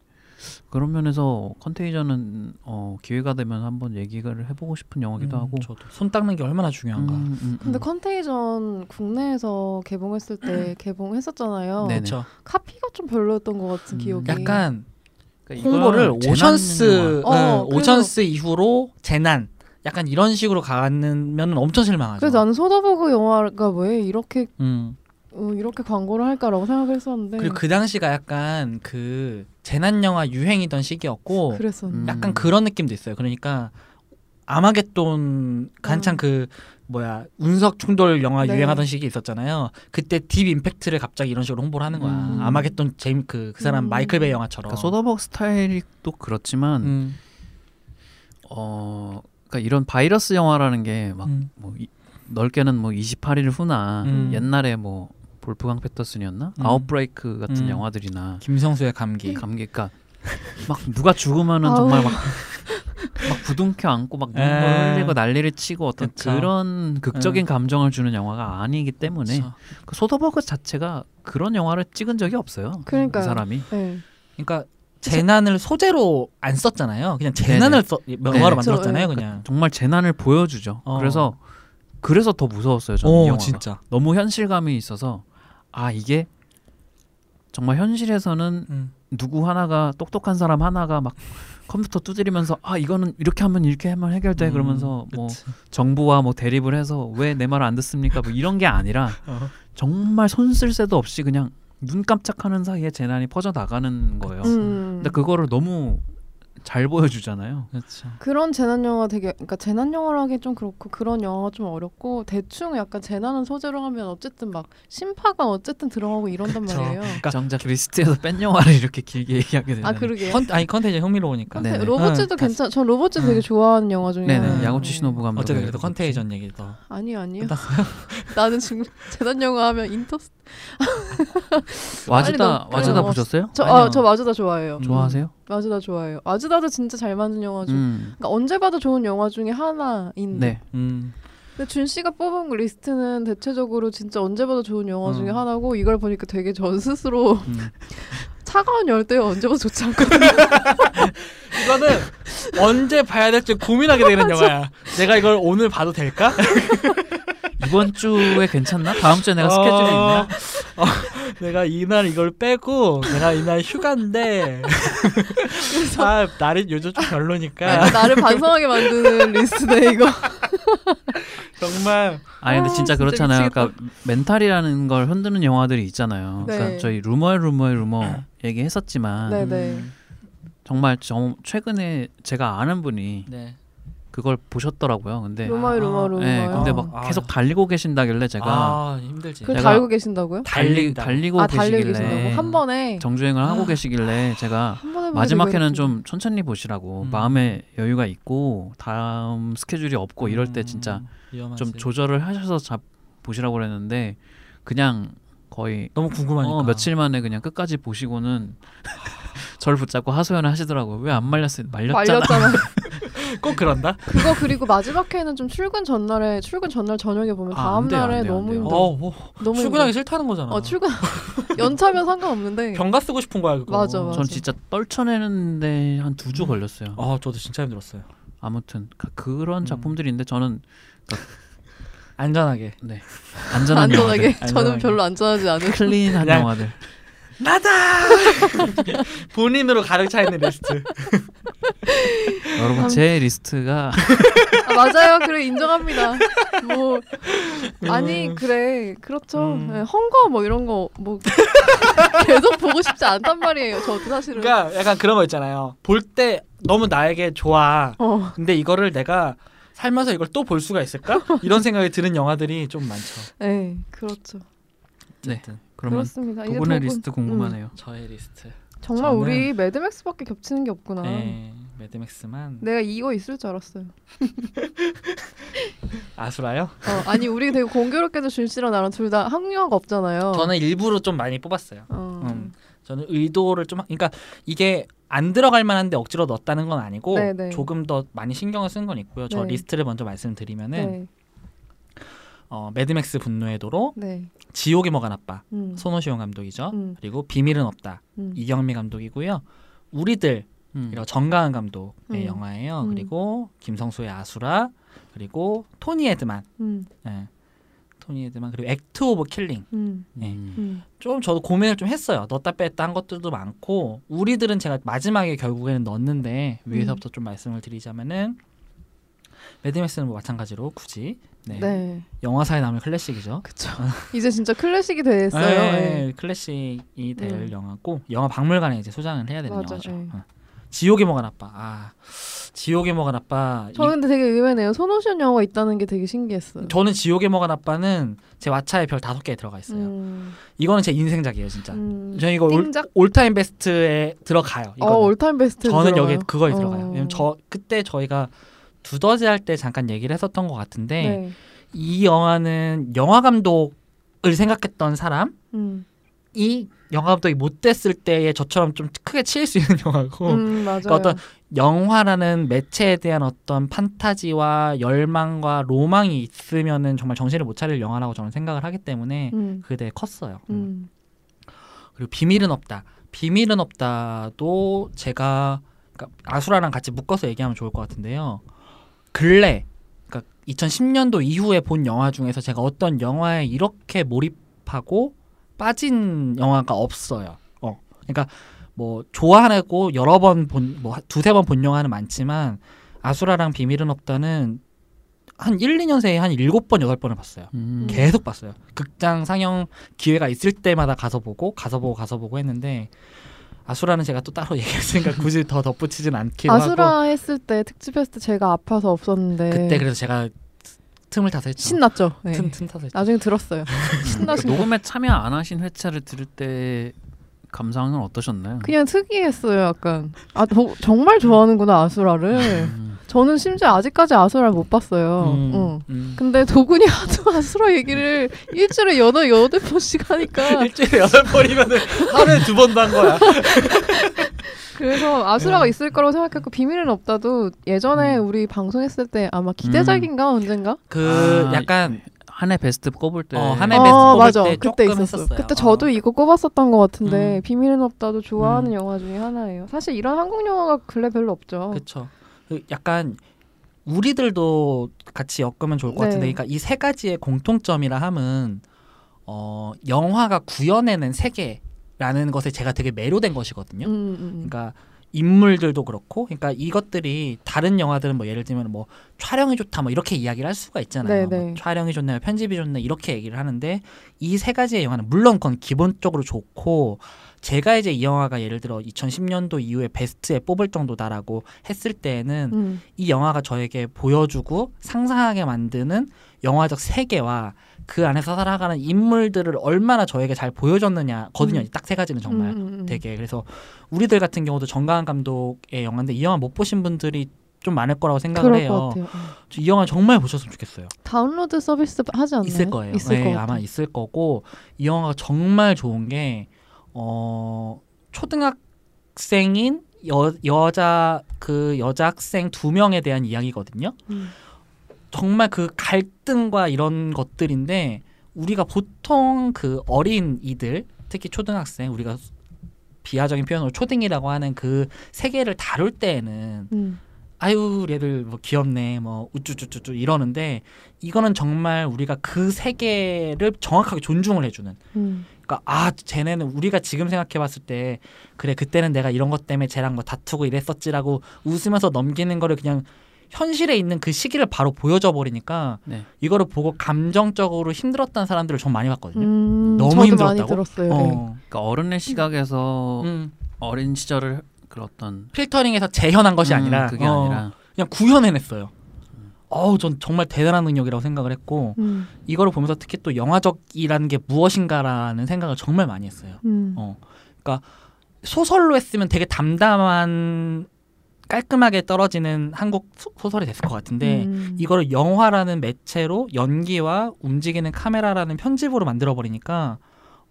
그런 면에서 컨테이전은 어, 기회가 되면 한번 얘기를 해보고 싶은 영화기도 음, 하고 저도 손 닦는 게 얼마나 중요한가. 음, 음, 근데 음. 컨테이전 국내에서 개봉했을 때 개봉했었잖아요. 네네. 그렇죠. 카피가 좀 별로였던 것 같은 음. 기억이. 약간 그러니까 홍보를 오션스 어, 오션스 이후로 재난 약간 이런 식으로 가면은 엄청 실망하죠. 그래서 나는 소더버그 영화가 왜 이렇게 음. 어, 이렇게 광고를 할까라고 생각을 했었는데 그리고 그 당시가 약간 그 재난 영화 유행이던 시기였고 그랬었는데 음. 약간 그런 느낌도 있어요. 그러니까 아마겟돈 한창 음. 그 뭐야 운석 충돌 영화 네. 유행하던 시기 있었잖아요. 그때 딥 임팩트를 갑자기 이런 식으로 홍보를 하는 거야. 음. 아마겟돈 제임 그, 그 사람 음. 마이클 베이 영화처럼. 그러니까 소더버그 스타일도 그렇지만 음. 어 그러니까 이런 바이러스 영화라는 게막 음. 뭐 넓게는 뭐 28일 후나 음. 옛날에 뭐 볼프강 패터슨이었나 음. 아웃브레이크 같은 음. 영화들이나 김성수의 감기. 감기가 막 누가 죽으면은. 정말 막, 막 부둥켜 안고 막 눈물 에. 흘리고 난리를 치고 어떤 그쵸. 그런 극적인 에. 감정을 주는 영화가 아니기 때문에. 그 소더버그 자체가 그런 영화를 찍은 적이 없어요. 그러니까요. 그 사람이 네. 그러니까 재난을 소재로 안 썼잖아요. 그냥 재난을 써, 영화로 네. 만들었잖아요. 그쵸, 그냥. 정말 재난을 보여주죠. 어. 그래서 그래서 더 무서웠어요. 저는 이오 영화가 진짜. 너무 현실감이 있어서 아 이게 정말 현실에서는 음. 누구 하나가 똑똑한 사람 하나가 막 컴퓨터 두드리면서 아 이거는 이렇게 하면 이렇게 하면 해결돼 음, 그러면서 뭐 그치. 정부와 뭐 대립을 해서 왜 내 말을 안 듣습니까 뭐 이런 게 아니라 어. 정말 손쓸 새도 없이 그냥 눈 깜짝하는 사이에 재난이 퍼져 나가는 거예요. 음. 근데 그거를 너무 잘 보여주잖아요. 그렇죠. 그런 재난 영화 되게 그러니까 재난 영화를 하기 좀 그렇고 그런 영화가 좀 어렵고 대충 약간 재난은 소재로 하면 어쨌든 막 신파가 어쨌든 들어가고 이런단 그쵸. 말이에요. 그러니까 정작 리스트에서 뺀 영화를 이렇게 길게 얘기하게 되는. 아 그러게. 컨, 아니 컨테이전 흥미로우니까. 네네. 로봇G도 응, 괜찮. 전 로봇G 응. 되게 좋아하는 영화 중에 네네. 야구치 시노부 감독. 어쨌든 그래도 컨테이전 얘기 더. 아니 아니요. 나는 지금 재난 영화 하면 인터. 와즈다 빨리 와즈다 넘- 보셨어요? 저, 아니요. 아, 저 와즈다 좋아해요. 음. 좋아하세요? 와즈다 좋아해요. 와즈다도 진짜 잘 만든 영화 중. 음. 그러니까 언제 봐도 좋은 영화 중에 하나인데. 네. 음. 근데 준 씨가 뽑은 그 리스트는 대체적으로 진짜 언제 봐도 좋은 영화 중에 음. 하나고 이걸 보니까 되게 전 스스로 음. 차가운 열대에 언제 봐도 좋지 않거든요. 이거는 언제 봐야 될지 고민하게 되는 영화야. 내가 이걸 오늘 봐도 될까? 이번 주에 괜찮나? 다음 주에 내가 어, 스케줄이 있나? 어, 내가 이날 이걸 빼고 내가 이날 휴가인데 아 날이 요즘 좀 별로니까 약간 나를 반성하게 만드는 리스트네 이거. 정말 아니 근데 아, 진짜 진짜 그렇잖아요. 미치겠다. 그러니까 멘탈이라는 걸 흔드는 영화들이 있잖아요. 네. 그러니까 저희 루머의 루머의 루머 얘기했었지만 네네. 음, 정말 저 최근에 제가 아는 분이 네. 그걸 보셨더라고요. 근데 루머의 아, 루머 루머요. 네, 근데 막 아. 계속 달리고 계신다길래 제가 아 힘들지. 제가- 달고 계신다고요? 달리 달린다. 달리고 아 계시길래 한 번에 정주행을 하고 아. 계시길래 제가 마지막에는 좀 천천히 보시라고 음. 마음의 여유가 있고 다음 스케줄이 없고 이럴 때 진짜 음. 좀 조절을 하셔서 잡 보시라고 그랬는데 그냥 거의 너무 궁금하니까. 어, 며칠 만에 그냥 끝까지 보시고는 저를 붙잡고 하소연을 하시더라고요. 왜 안 말렸어요? 말렸잖아. 말렸잖아. 꼭 그런다. 그거 그리고 마지막 회는 좀 출근 전날에 출근 전날 저녁에 보면 아, 다음 안안 날에 안 너무 돼요. 힘들어. 어, 뭐 너무 출근하기 힘들어. 싫다는 거잖아. 어 출근 연차면 상관없는데. 병가 쓰고 싶은 거야 그거. 맞아, 맞아. 전 진짜 떨쳐내는데 한 두 주 걸렸어요. 아 저도 진짜 힘들었어요. 아무튼 그- 그런 음. 작품들인데 저는 안전하게. 네 안전한 안전하게. 영화들, 저는 안전하게. 별로 안전하지 않은. clean한 그냥- 영화들. 나다. 본인으로 가득 차 있는 리스트. 여러분 제 리스트가 아, 맞아요. 그래 인정합니다. 뭐 아니 그래 그렇죠. 음. 네, 헝거 뭐 이런 거 뭐 계속 보고 싶지 않단 말이에요. 저도 사실은. 그러니까 약간 그런 거 있잖아요. 볼 때 너무 나에게 좋아. 어. 근데 이거를 내가 살면서 이걸 또 볼 수가 있을까? 이런 생각이 드는 영화들이 좀 많죠. 네 그렇죠. 네 어쨌든 그러면 그렇습니다. 두 분의 두 분- 리스트 궁금하네요. 저의 리스트. 정말 저는- 우리 매드맥스밖에 겹치는 게 없구나. 네, 매드맥스만 내가 이거 있을 줄 알았어요. 아수라요? 어, 아니 우리 되게 공교롭게도 준 씨랑 나랑 둘다 한국 영화가 없잖아요. 저는 일부러 좀 많이 뽑았어요. 어. 음. 저는 의도를 좀 하- 그러니까 이게 안 들어갈 만한데 억지로 넣었다는 건 아니고 네네. 조금 더 많이 신경을 쓴 건 있고요. 저 네. 리스트를 먼저 말씀드리면은 네, 어, 매드맥스 분노의 도로, 네. 지옥이 뭐가 나빠, 음. 소노 시온 감독이죠. 음, 그리고 비밀은 없다, 음. 이경미 감독이고요. 우리들 음. 이런 윤가은 감독의 음. 영화예요. 음. 그리고 김성수의 아수라, 그리고 토니 에드만, 음, 예. 토니 에드만 그리고 액트 오브 킬링. 음, 네. 좀 저도 고민을 좀 했어요. 넣었다 뺐다 한 것들도 많고 우리들은 제가 마지막에 결국에는 넣었는데 음. 위에서부터 좀 말씀을 드리자면은 매드맥스는 뭐 마찬가지로 굳이 네. 네. 영화사에 남을 클래식이죠. 그쵸. 이제 진짜 클래식이 됐어요. 네. 네, 클래식이 될 음. 영화고 영화 박물관에 이제 소장을 해야 되는 맞아, 영화죠. 네. 어. 지옥이 뭐가 나빠. 아, 지옥이 뭐가 나빠. 저 근데 되게 의외네요. 소노 시온 영화 있다는 게 되게 신기했어요. 이, 저는 지옥이 뭐가 나빠는 제 왓챠에 별 다섯 개에 들어가 있어요. 음, 이거는 제 인생작이에요, 진짜. 음. 저는 이거 all, 띵작? all time best에 들어가요. 어, 이거는. all time best. 저는 여기 그거에 들어가요. 어. 왜냐면 저 그때 저희가 두더지 할 때 잠깐 얘기를 했었던 것 같은데 네. 이 영화는 영화 감독을 생각했던 사람이 음. 영화 감독이 못 됐을 때에 저처럼 좀 크게 치일 수 있는 영화고 음. 그러니까 어떤 영화라는 매체에 대한 어떤 판타지와 열망과 로망이 있으면은 정말 정신을 못 차릴 영화라고 저는 생각을 하기 때문에 음. 그게 되게 컸어요. 음. 음. 그리고 비밀은 없다. 비밀은 없다도 제가 그러니까 아수라랑 같이 묶어서 얘기하면 좋을 것 같은데요. 근래 그러니까 2010년도 이후에 본 영화 중에서 제가 어떤 영화에 이렇게 몰입하고 빠진 영화가 없어요. 어. 그러니까 뭐 좋아하고 여러 번 본 뭐 두세 번 본 영화는 많지만 아수라랑 비밀은 없다는 한 1, 2년 새에 한 7번, 8번을 봤어요. 음. 계속 봤어요. 극장 상영 기회가 있을 때마다 가서 보고 가서 보고 가서 보고 했는데 아수라는 제가 또 따로 얘기했으니까 굳이 더 덧붙이진 않기로 아수라 하고 했을 때 특집했을 때 제가 아파서 없었는데 그때 그래서 제가 틈을 타서 했죠. 신났죠. 네. 틈, 틈 타서 했죠. 나중에 들었어요. 신나신 거. 녹음에 참여 안 하신 회차를 들을 때 감상은 어떠셨나요? 그냥 특이했어요. 약간 아 저, 정말 좋아하는구나 아수라를. 음. 저는 심지어 아직까지 아수라를 못 봤어요. 음, 응. 음. 근데 도군이 하도 아수라 얘기를 일주일에 여덟 여덟 번씩 하니까 일주일에 여덟 번이면은 하루에 두 번도 한 거야. 그래서 아수라가 네. 있을 거라고 생각했고 비밀은 없다도 예전에 음. 우리 방송했을 때 아마 기대작인가 언젠가 그 아, 약간 한해 베스트 꼽을 때 어, 한해 어, 베스트 뽑을 맞아. 때 그때 조금 있었어. 했었어요. 그때 어. 저도 이거 꼽았었던 것 같은데 음. 비밀은 없다도 좋아하는 음. 영화 중에 하나예요. 사실 이런 한국 영화가 근래 별로 없죠. 그렇죠. 그 약간 우리들도 같이 엮으면 좋을 것 네. 같은데, 그러니까 이 세 가지의 공통점이라 함은 어, 영화가 구현해낸 세계라는 것에 제가 되게 매료된 것이거든요. 음, 음, 음. 그러니까 인물들도 그렇고, 그러니까 이것들이 다른 영화들은 뭐 예를 들면 뭐 촬영이 좋다 뭐 이렇게 이야기를 할 수가 있잖아요. 네, 네. 뭐 촬영이 좋네, 편집이 좋네 이렇게 얘기를 하는데 이 세 가지의 영화는 물론 그건 기본적으로 좋고 제가 이제 이 영화가 예를 들어 2010년도 이후에 베스트에 뽑을 정도다라고 했을 때에는 음. 이 영화가 저에게 보여주고 상상하게 만드는 영화적 세계와 그 안에서 살아가는 인물들을 얼마나 저에게 잘 보여줬느냐거든요. 음. 딱세 가지는 정말 음, 음, 음. 되게 그래서 우리들 같은 경우도 정가은 감독의 영화인데 이 영화 못 보신 분들이 좀 많을 거라고 생각을 해요. 같아요. 음. 저이 영화 정말 보셨으면 좋겠어요. 다운로드 서비스 하지 않나요? 있을 거예요. 있을 네. 아마 있을 거고 이 영화가 정말 좋은 게 어, 초등학생인 여, 여자 그 여자 학생 두 명에 대한 이야기거든요. 음. 정말 그 갈등과 이런 것들인데 우리가 보통 그 어린 이들 특히 초등학생 우리가 비하적인 표현으로 초딩이라고 하는 그 세계를 다룰 때에는 음. 아유 얘들 뭐 귀엽네 뭐 우쭈쭈쭈쭈 이러는데 이거는 정말 우리가 그 세계를 정확하게 존중을 해주는 음. 그러니까 아 쟤네는 우리가 지금 생각해봤을 때 그래 그때는 내가 이런 것 때문에 쟤랑 뭐 다투고 이랬었지라고 웃으면서 넘기는 거를 그냥 현실에 있는 그 시기를 바로 보여줘 버리니까 네. 이거를 보고 감정적으로 힘들었다는 사람들을 좀 많이 봤거든요. 음, 너무 저도 힘들었다고? 많이 들었어요. 네. 어. 그러니까 어른의 시각에서 음, 어린 시절을 그 어떤 필터링에서 재현한 것이 음, 아니라 그게 어, 아니라 그냥 구현해냈어요. 어우 전 정말 대단한 능력이라고 생각을 했고 음. 이거를 보면서 특히 또 영화적이라는 게 무엇인가라는 생각을 정말 많이 했어요. 음. 어, 그러니까 소설로 했으면 되게 담담한 깔끔하게 떨어지는 한국 소- 소설이 됐을 것 같은데 음. 이거를 영화라는 매체로 연기와 움직이는 카메라라는 편집으로 만들어 버리니까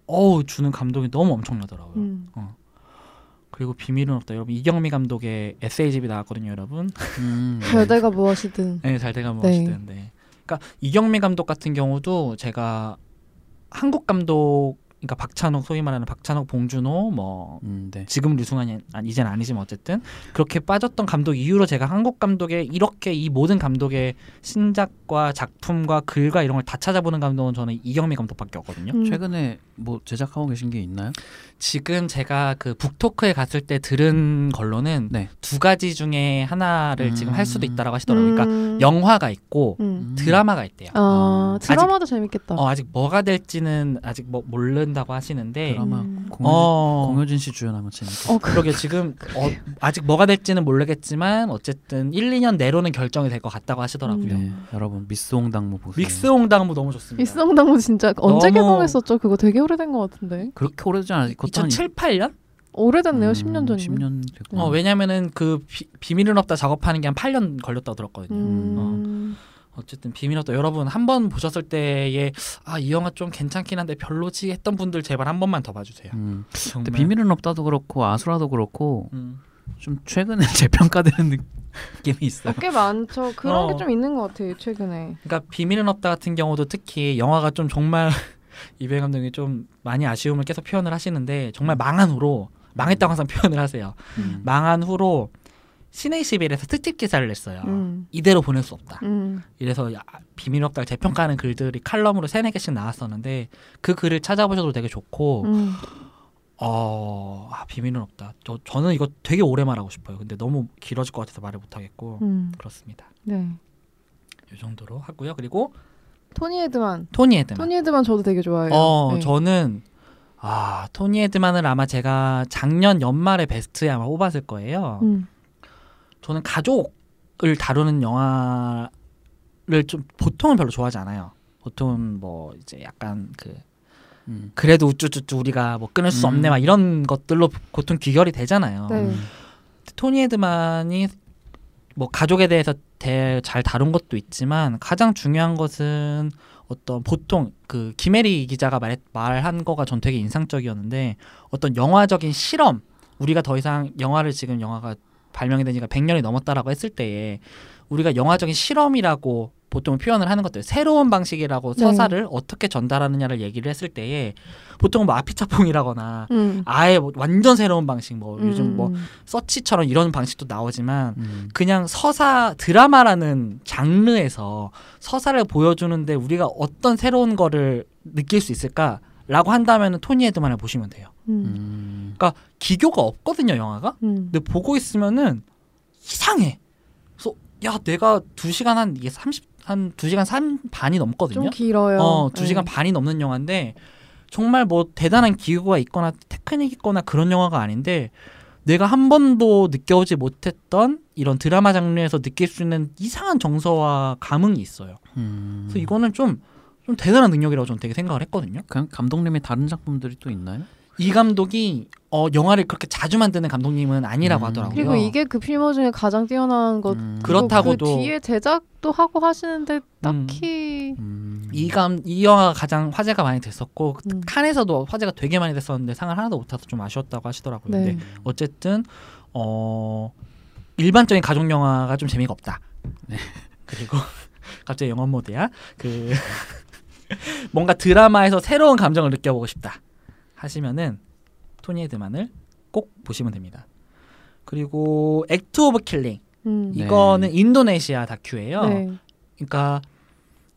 어우 주는 감동이 너무 엄청나더라고요. 음. 그리고 비밀은 없다. 여러분 이경미 감독의 에세이집이 나왔거든요, 여러분. 음, 별대가 무엇이든 네, 잘 돼가 네. 무엇이든. 네. 그러니까 이경미 감독 같은 경우도 제가 한국 감독 그러니까 박찬욱 소위 말하는 박찬욱 봉준호 뭐 음, 네. 지금 류승환이 아니 이젠 아니지만 어쨌든 그렇게 빠졌던 감독 이후로 제가 한국 감독의 이렇게 이 모든 감독의 신작과 작품과 글과 이런 걸 다 찾아보는 감독은 저는 이경미 감독밖에 없거든요. 음. 최근에 뭐 제작하고 계신 게 있나요? 지금 제가 그 북토크에 갔을 때 들은 걸로는 네. 두 가지 중에 하나를 지금 할 수도 음. 있다라고 하시더라고요. 그러니까 음. 영화가 있고 음. 드라마가 있대요. 아, 아, 드라마도 재밌겠다. 어, 아직 뭐가 될지는 아직 뭐 모르는 모른다고 하시는데 드라마 음. 공효진, 어 공효진 씨 주연하면 재밌겠다. 어, 그, 그러게 지금 어, 아직 뭐가 될지는 모르겠지만 어쨌든 1, 2년 내로는 결정이 될 것 같다고 하시더라고요. 네, 여러분 미스홍당무 보세요. 믹스 홍당무 너무 좋습니다. 일성당무 진짜 언제 너무- 개봉했었죠? 그거 되게 오래된 것 같은데. 그렇게 오래되지 않아. 2007, 8년? 오래됐네요. 음, 10년 전이면. 10년 됐고. 어, 왜냐면은 그 비, 비밀은 없다 작업하는 게 한 8년 걸렸다고 들었거든요. 음. 어 쨌든 비밀은 없다 여러분 한 번 보셨을 때에 아 이 영화 좀 괜찮긴 한데 별로지 했던 분들 제발 한 번만 더 봐주세요. 음. 근데 비밀은 없다도 그렇고 아수라도 그렇고 음. 좀 최근에 재평가되는 느낌이 있어요. 어, 꽤 많죠. 그런 어. 게좀 있는 것 같아요. 최근에. 그러니까 비밀은 없다 같은 경우도 특히 영화가 좀 정말 이배 감독이 좀 많이 아쉬움을 계속 표현을 하시는데 정말 망한 후로 망했다고 항상 표현을 하세요. 음. 망한 후로 시내 21에서 특집 기사를 냈어요. 음. 이대로 보낼 수 없다. 음. 이래서 야, 비밀 없다를 재평가하는 글들이 칼럼으로 세네 개씩 나왔었는데 그 글을 찾아보셔도 되게 좋고 음. 어 아, 비밀은 없다. 저 저는 이거 되게 오래 말하고 싶어요. 근데 너무 길어질 것 같아서 말을 못 하겠고 음. 그렇습니다. 네. 이 정도로 하고요. 그리고 토니 에드만. 토니 에드만. 토니 에드만 저도 되게 좋아해요. 어 네. 저는 아 토니 에드만을 아마 제가 작년 연말에 베스트에 아마 뽑았을 거예요. 음. 저는 가족을 다루는 영화를 좀 보통은 별로 좋아하지 않아요. 보통은 뭐 이제 약간 그 음. 그래도 우쭈쭈쭈 우리가 뭐 끊을 수 음. 없네 막 이런 것들로 보통 귀결이 되잖아요. 네. 음. 토니 헤드만이 뭐 가족에 대해서 대, 잘 다룬 것도 있지만 가장 중요한 것은 어떤 보통 그 김혜리 기자가 말, 말한 거가 전 되게 인상적이었는데 어떤 영화적인 실험 우리가 더 이상 영화를 지금 영화가 발명이 된 지가 100년이 넘었다라고 했을 때에 우리가 영화적인 실험이라고 보통 표현을 하는 것들 새로운 방식이라고 네. 서사를 어떻게 전달하느냐를 얘기를 했을 때에 보통 뭐 아피차풍이라거나 음. 아예 뭐 완전 새로운 방식 뭐 요즘 뭐 음. 서치처럼 이런 방식도 나오지만 음. 그냥 서사 드라마라는 장르에서 서사를 보여주는데 우리가 어떤 새로운 거를 느낄 수 있을까 라고 한다면 토니 헤드만을 보시면 돼요. 음. 음. 기교가 없거든요 영화가. 음. 근데 보고 있으면은 이상해. 그래서 야 내가 두 시간 한 이게 30 한 두 시간 산 반이 넘거든요. 좀 길어요. 어, 두 네. 시간 반이 넘는 영화인데 정말 뭐 대단한 기구가 있거나 테크닉이 있거나 그런 영화가 아닌데 내가 한 번도 느껴오지 못했던 이런 드라마 장르에서 느낄 수 있는 이상한 정서와 감흥이 있어요. 음. 그래서 이거는 좀, 좀 대단한 능력이라고 저는 되게 생각을 했거든요. 그냥 감독님의 다른 작품들이 또 있나요? 이 감독이 어, 영화를 그렇게 자주 만드는 감독님은 아니라고 음. 하더라고요. 그리고 이게 그 필모 중에 가장 뛰어난 것. 음. 그렇다고도- 그 뒤에 제작도 하고 하시는데 딱히 음. 이, 감, 이 영화가 가장 화제가 많이 됐었고 음. 칸에서도 화제가 되게 많이 됐었는데 상을 하나도 못 타서 좀 아쉬웠다고 하시더라고요. 근데 네. 어쨌든 어 일반적인 가족 영화가 좀 재미가 없다. 네. 그리고 갑자기 영업 모드야. 그 뭔가 드라마에서 새로운 감정을 느껴보고 싶다 하시면은 토니 에드만을 꼭 보시면 됩니다. 그리고 액트 오브 킬링 음. 네. 이거는 인도네시아 다큐예요. 네. 그러니까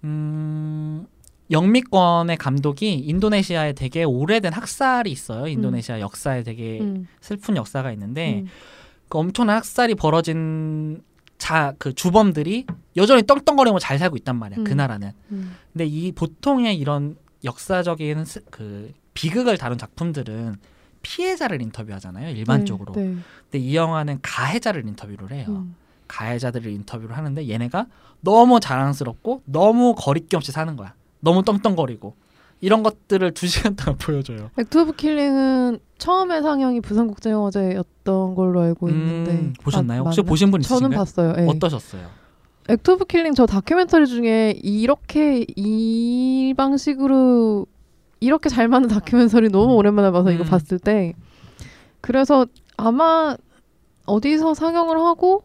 음 영미권의 감독이 인도네시아에 되게 오래된 학살이 있어요. 인도네시아 역사에 되게 음. 슬픈 역사가 있는데 음. 그 엄청난 학살이 벌어진 자 그 주범들이 여전히 떵떵거리고 잘 살고 있단 말이야. 음. 그 나라는. 음. 근데 이 보통의 이런 역사적인 스- 그 비극을 다룬 작품들은 피해자를 인터뷰하잖아요. 일반적으로. 네. 네. 근데 이 영화는 가해자를 인터뷰를 해요. 음. 가해자들을 인터뷰를 하는데 얘네가 너무 자랑스럽고 너무 거리낌 없이 사는 거야. 너무 떵떵거리고 이런 것들을 두 시간 동안 보여줘요. 액트 오브 킬링은 처음에 상영이 부산국제영화제였던 걸로 알고 있는데 음, 보셨나요? 아, 혹시 맞나? 보신 분 저는 있으신가요? 봤어요. 네. 어떠셨어요? 액트 오브 킬링 저 다큐멘터리 중에 이렇게 이 방식으로 이렇게 잘 만든 다큐멘터리 너무 오랜만에 봐서 이거 음. 봤을 때 그래서 아마 어디서 상영을 하고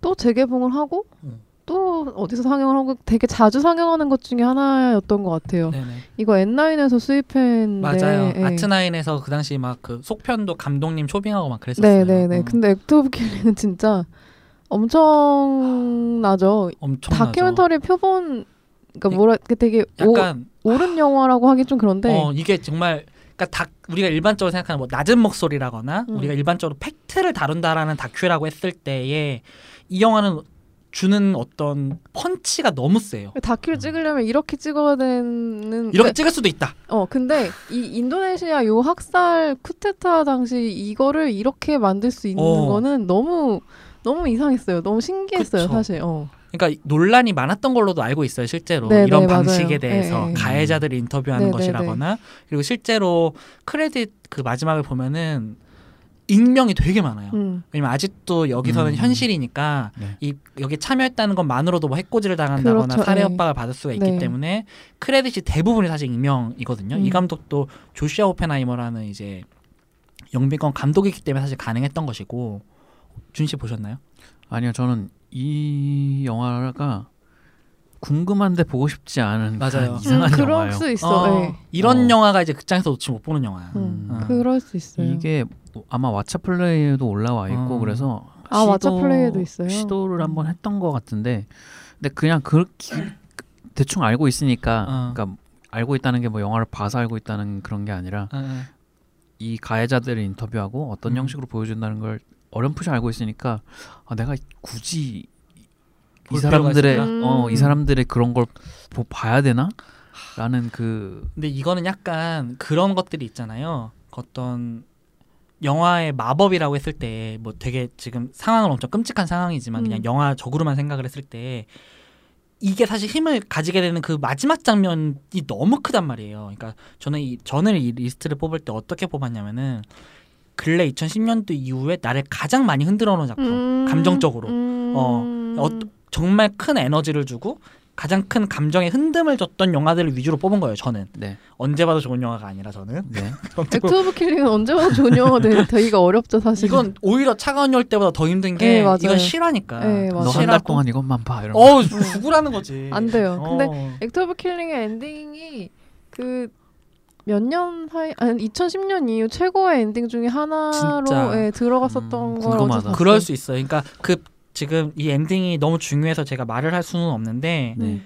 또 재개봉을 하고 음. 또 어디서 상영을 하고 되게 자주 상영하는 것 중에 하나였던 것 같아요. 네네. 이거 N9에서 수입했는데 맞아요. 예. 아트나인에서 그 당시 막 그 속편도 감독님 초빙하고 막 그랬었어요. 네네네. 음, 근데 액트 오브 킬링은 진짜 엄청나죠. 엄청나죠. 다큐멘터리 표본 그러니까 이- 뭐라 그 되게 오, 약간 옳은 영화라고 하기 좀 그런데 어 이게 정말 그러니까 다 우리가 일반적으로 생각하는 뭐 낮은 목소리라거나 음. 우리가 일반적으로 팩트를 다룬다라는 다큐라고 했을 때에 이 영화는 주는 어떤 펀치가 너무 세요. 다큐를 찍으려면 이렇게 찍어야 되는 이렇게 찍을 수도 있다. 어 근데 이 인도네시아 요 학살 쿠데타 당시 이거를 이렇게 만들 수 있는 어. 거는 너무 너무 이상했어요. 너무 신기했어요, 그쵸. 사실. 어. 그러니까 논란이 많았던 걸로도 알고 있어요 실제로 네, 이런 네, 맞아요. 방식에 대해서 네, 네. 가해자들을 인터뷰하는 네, 네, 것이라거나 그리고 실제로 크레딧 그 마지막을 보면은 익명이 되게 많아요. 음. 왜냐면 아직도 여기서는 음. 현실이니까 네. 이 여기 참여했다는 것만으로도 뭐 해코지를 당한다거나 그렇죠, 살해 네. 협박을 받을 수가 있기 네. 때문에 크레딧이 대부분이 사실 익명이거든요. 이 음. 감독도 조시아 오펜하이머라는 이제 영빈권 감독이기 때문에 사실 가능했던 것이고 준 씨 보셨나요? 아니요, 저는 이 영화가 궁금한데 보고 싶지 않은 맞아요. 그런 이상한 음, 그럴 영화예요. 수 있어. 어, 네. 이런 어. 영화가 이제 극장에서 놓치 못 보는 영화야. 음, 음. 그럴 수 있어요. 이게 뭐 아마 왓챠 플레이에도 올라와 있고 어. 그래서 아, 왓챠 플레이에도 있어요? 시도를 음. 한번 했던 것 같은데 근데 그냥 그 기- 대충 알고 있으니까 어. 그러니까 알고 있다는 게 뭐 영화를 봐서 알고 있다는 그런 게 아니라 어, 이 가해자들을 인터뷰하고 어떤 음. 형식으로 보여준다는 걸 어렴풋이 알고 있으니까 아, 내가 굳이 이볼 사람들의 필요가 있을까? 어, 이 음. 사람들의 그런 걸 보, 봐야 되나? 라는 그 근데 이거는 약간 그런 것들이 있잖아요. 그 어떤 영화의 마법이라고 했을 때 뭐 되게 지금 상황은 엄청 끔찍한 상황이지만 그냥 음. 영화적으로만 생각을 했을 때 이게 사실 힘을 가지게 되는 그 마지막 장면이 너무 크단 말이에요. 그러니까 저는 이 저는 이 리스트를 뽑을 때 어떻게 뽑았냐면은 근래 2010년도 이후에 나를 가장 많이 흔들어 놓은 작품. 음, 감정적으로. 음. 어, 어, 정말 큰 에너지를 주고 가장 큰 감정의 흔듦을 줬던 영화들을 위주로 뽑은 거예요. 저는 네. 언제 봐도 좋은 영화가 아니라 저는 네. 액트 오브 킬링은 언제 봐도 좋은 영화가 되- 되기가 어렵죠, 사실. 이건 오히려 차가운 열대어보다 더 힘든 게 네, 맞아요. 이건 실화니까. 네, 맞아요. 너 한 달 동안 이것만 봐 이런 거. 어 죽으라는 거지. 안 돼요. 근데 어. 액트 오브 킬링의 엔딩이 그 몇년 사이 아니 2010년 이후 최고의 엔딩 중에 하나로. 예, 들어갔었던 음, 걸 궁금하다. 그럴 수 있어요. 그러니까 그 지금 이 엔딩이 너무 중요해서 제가 말을 할 수는 없는데 네.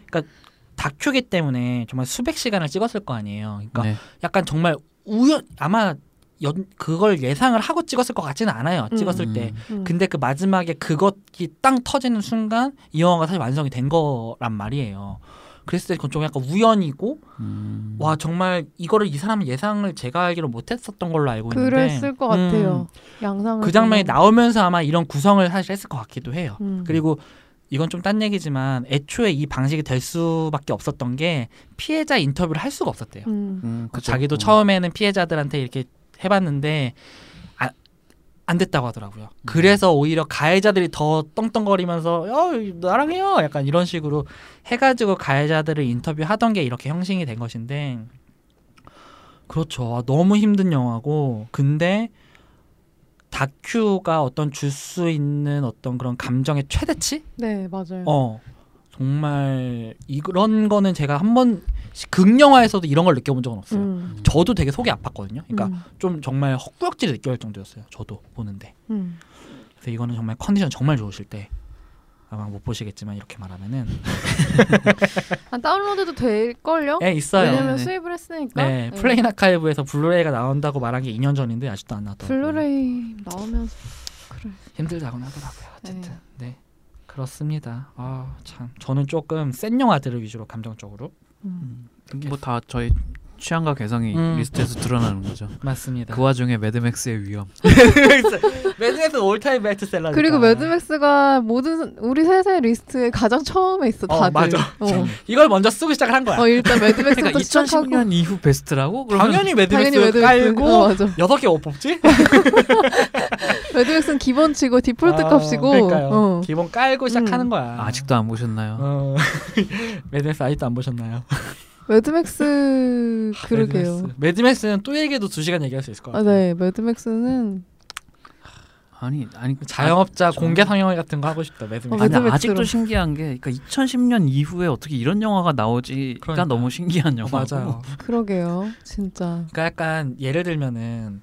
다큐기 때문에 정말 수백 시간을 찍었을 거 아니에요. 그러니까 네. 약간 정말 우연 아마 연, 그걸 예상을 하고 찍었을 것 같지는 않아요. 음. 찍었을 때. 음. 근데 그 마지막에 그것이 땅 터지는 순간 이 영화가 사실 완성이 된 거란 말이에요. 그랬을 때 그건 좀 약간 우연이고 음. 와 정말 이거를 이 사람은 예상을 제가 알기로 못했었던 걸로 알고 있는데 그랬을 것 같아요. 음, 양상을 그 장면이. 나오면서 아마 이런 구성을 사실 했을 것 같기도 해요. 음. 그리고 이건 좀 딴 얘기지만 애초에 이 방식이 될 수밖에 없었던 게 피해자 인터뷰를 할 수가 없었대요. 음. 음, 그쵸. 자기도 음. 처음에는 피해자들한테 이렇게 해봤는데 아, 안 됐다고 하더라고요. 그래서 오히려 가해자들이 더 떵떵거리면서 어 나랑 해요 약간 이런 식으로 해가지고 가해자들을 인터뷰하던 게 이렇게 형성이 된 것인데 그렇죠. 아, 너무 힘든 영화고 근데 다큐가 어떤 줄 수 있는 어떤 그런 감정의 최대치? 네, 맞아요. 어 정말 이런 거는 제가 한번 극영화에서도 이런 걸 느껴본 적은 없어요. 음. 저도 되게 속이 아팠거든요. 그러니까 음. 좀 정말 헛구역질을 느껴할 정도였어요. 저도 보는데. 음. 그래서 이거는 정말 컨디션 정말 좋으실 때 아마 못 보시겠지만 이렇게 말하면은 아, 다운로드도 될 걸요? 예 있어요. 왜냐면 네. 수입을 했으니까. 네, 플레인 아카이브에서 블루레이가 나온다고 말한 게 2년 전인데 아직도 안 나왔더라고요. 블루레이 나오면서 그래. 힘들다고는 하더라고요. 어쨌든 네. 그렇습니다. 아 참 저는 조금 센 영화들을 위주로 감정적으로 음. 뭐다 저희 취향과 개성이 음. 리스트에서 드러나는 거죠. 맞습니다. 그 와중에 매드맥스의 위험. 매드맥스 all-time 베스트셀러. 그리고 매드맥스가 모든 우리 셋의 리스트에 가장 처음에 있어 어, 다들. 맞아. 어. 이걸 먼저 쓰고 시작을 한 거야. 어, 일단 매드맥스부터 그러니까 시작하고 2010년 이후 베스트라고? 당연히 매드맥스 당연히 매드맥스 깔고 어. 여섯 개 못 뽑지? 매드맥스는 기본치고 디폴트 아, 값이고. 그러니까요. 어. 기본 깔고 시작하는 음. 거야. 아직도 안 보셨나요? 어. 매드맥스 아직도 안 보셨나요? 매드맥스 그러게요. 매드맥스. 매드맥스 는 또 얘기해도 두 시간 얘기할 수 있을 것 아, 같아요. 네, 매드맥스는 아니 아니 자영업자 아, 공개 상영 같은 거 하고 싶다. 매드맥스. 어, 아니, 매드맥스로. 아직도 신기한 게 그러니까 2010년 이후에 어떻게 이런 영화가 나오지가 그러니까. 너무 신기한 어, 영화고 맞아요. 그러게요. 진짜. 그러니까 약간 예를 들면은